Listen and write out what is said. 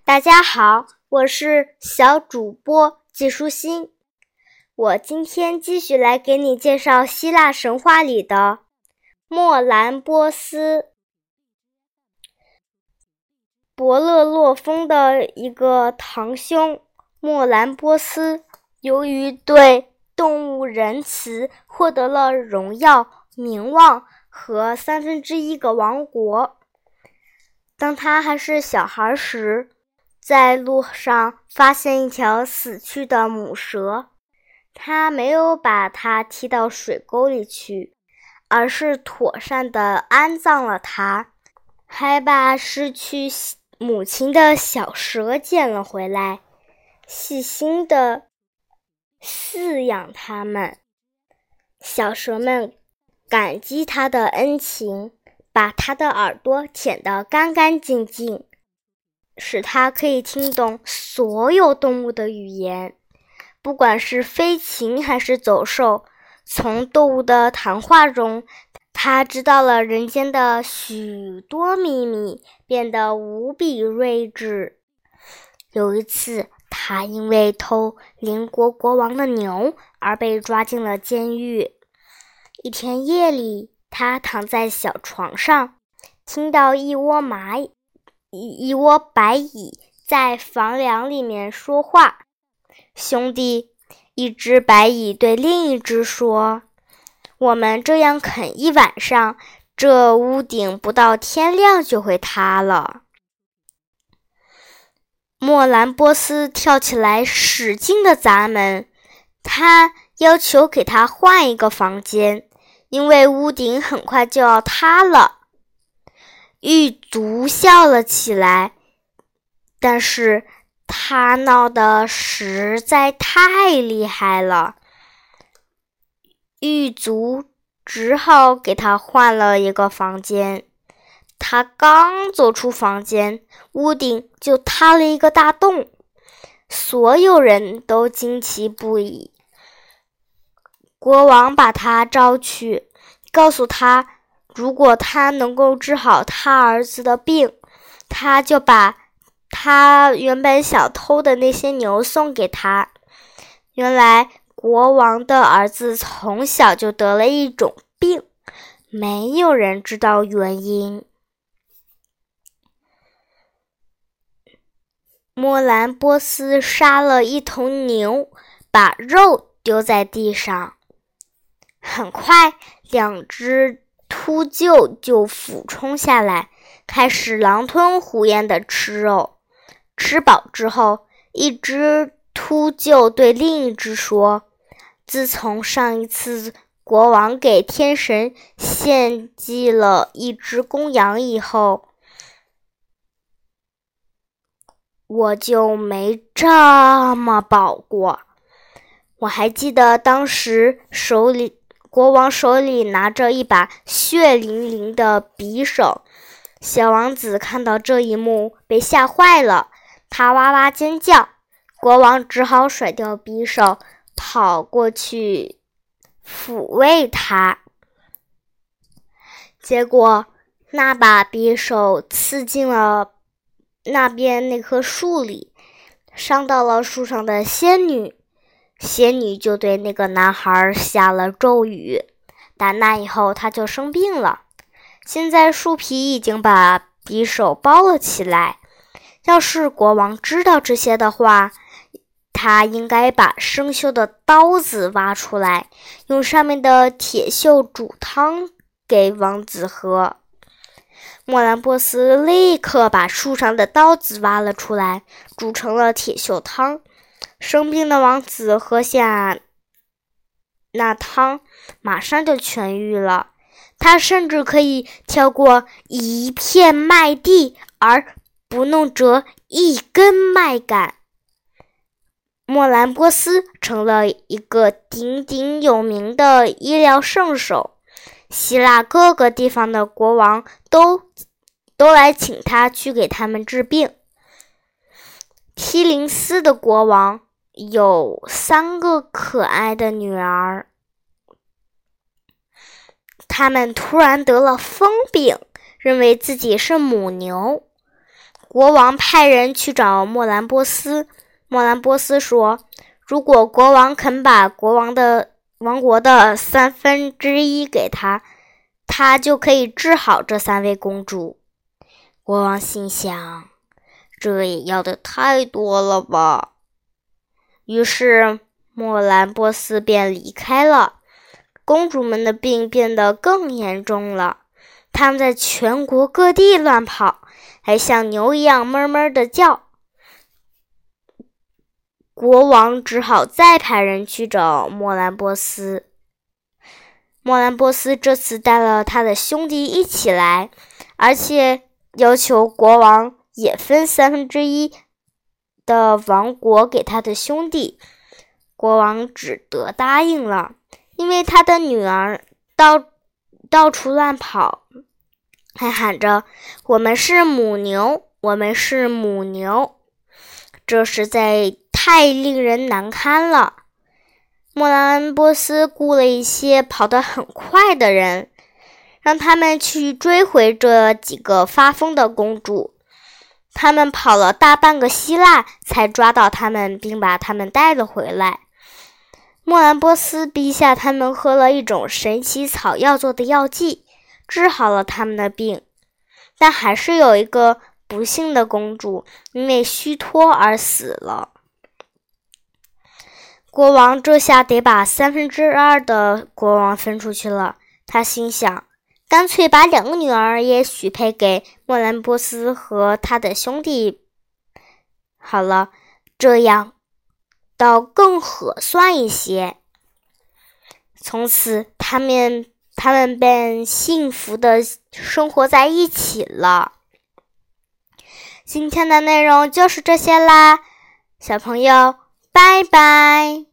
大家好，我是小主播季舒心。我今天继续来给你介绍希腊神话里的莫兰波斯。伯勒洛丰的一个堂兄莫兰波斯，由于对动物仁慈，获得了荣耀、名望和三分之一个王国。当他还是小孩时，在路上发现一条死去的母蛇，他没有把它踢到水沟里去，而是妥善的安葬了它，还把失去母亲的小蛇捡了回来，细心的饲养它们。小蛇们感激他的恩情，把他的耳朵舔得干干净净。使它可以听懂所有动物的语言，不管是飞禽还是走兽。从动物的谈话中，他知道了人间的许多秘密，变得无比睿智。有一次，他因为偷邻国国王的牛而被抓进了监狱。一天夜里，他躺在小床上，听到一窝蚂蚁。一一窝白蚁在房梁里面说话。兄弟，一只白蚁对另一只说：“我们这样啃一晚上，这屋顶不到天亮就会塌了。”莫兰波斯跳起来，使劲的砸门。他要求给他换一个房间，因为屋顶很快就要塌了。狱卒笑了起来，但是他闹得实在太厉害了。狱卒只好给他换了一个房间。他刚走出房间，屋顶就塌了一个大洞，所有人都惊奇不已。国王把他召去，告诉他。如果他能够治好他儿子的病，他就把他原本想偷的那些牛送给他。原来国王的儿子从小就得了一种病，没有人知道原因。莫兰波斯杀了一头牛，把肉丢在地上。很快，两只。秃鹫就俯冲下来，开始狼吞虎咽的吃肉。吃饱之后，一只秃鹫对另一只说：“自从上一次国王给天神献祭了一只公羊以后，我就没这么饱过。我还记得当时手里……”国王手里拿着一把血淋淋的匕首，小王子看到这一幕，被吓坏了，他哇哇尖叫。国王只好甩掉匕首，跑过去抚慰他。结果，那把匕首刺进了那边那棵树里，伤到了树上的仙女。仙女就对那个男孩下了咒语，打那以后他就生病了。现在树皮已经把匕首包了起来。要是国王知道这些的话，他应该把生锈的刀子挖出来，用上面的铁锈煮汤给王子喝。莫兰波斯立刻把树上的刀子挖了出来，煮成了铁锈汤。生病的王子喝下那汤，马上就痊愈了。他甚至可以跳过一片麦地而不弄折一根麦秆。莫兰波斯成了一个鼎鼎有名的医疗圣手，希腊各个地方的国王都都来请他去给他们治病。希林斯的国王。有三个可爱的女儿，他们突然得了疯病，认为自己是母牛。国王派人去找莫兰波斯。莫兰波斯说：“如果国王肯把国王的王国的三分之一给他，他就可以治好这三位公主。”国王心想：“这也要的太多了吧？”于是莫兰波斯便离开了。公主们的病变得更严重了，他们在全国各地乱跑，还像牛一样哞哞的叫。国王只好再派人去找莫兰波斯。莫兰波斯这次带了他的兄弟一起来，而且要求国王也分三分之一的王国给他的兄弟。国王只得答应了。因为他的女儿到到处乱跑，还喊着“我们是母牛，我们是母牛”，这实在太令人难堪了。莫兰波斯雇了一些跑得很快的人，让他们去追回这几个发疯的公主。他们跑了大半个希腊，才抓到他们，并把他们带了回来。莫兰波斯逼下他们喝了一种神奇草药做的药剂，治好了他们的病。但还是有一个不幸的公主因为虚脱而死了。国王这下得把三分之二的国王分出去了。他心想，干脆把两个女儿也许配给莫兰波斯和他的兄弟。好了，这样。倒更合算一些。从此，他们他们便幸福的生活在一起了。今天的内容就是这些啦，小朋友，拜拜。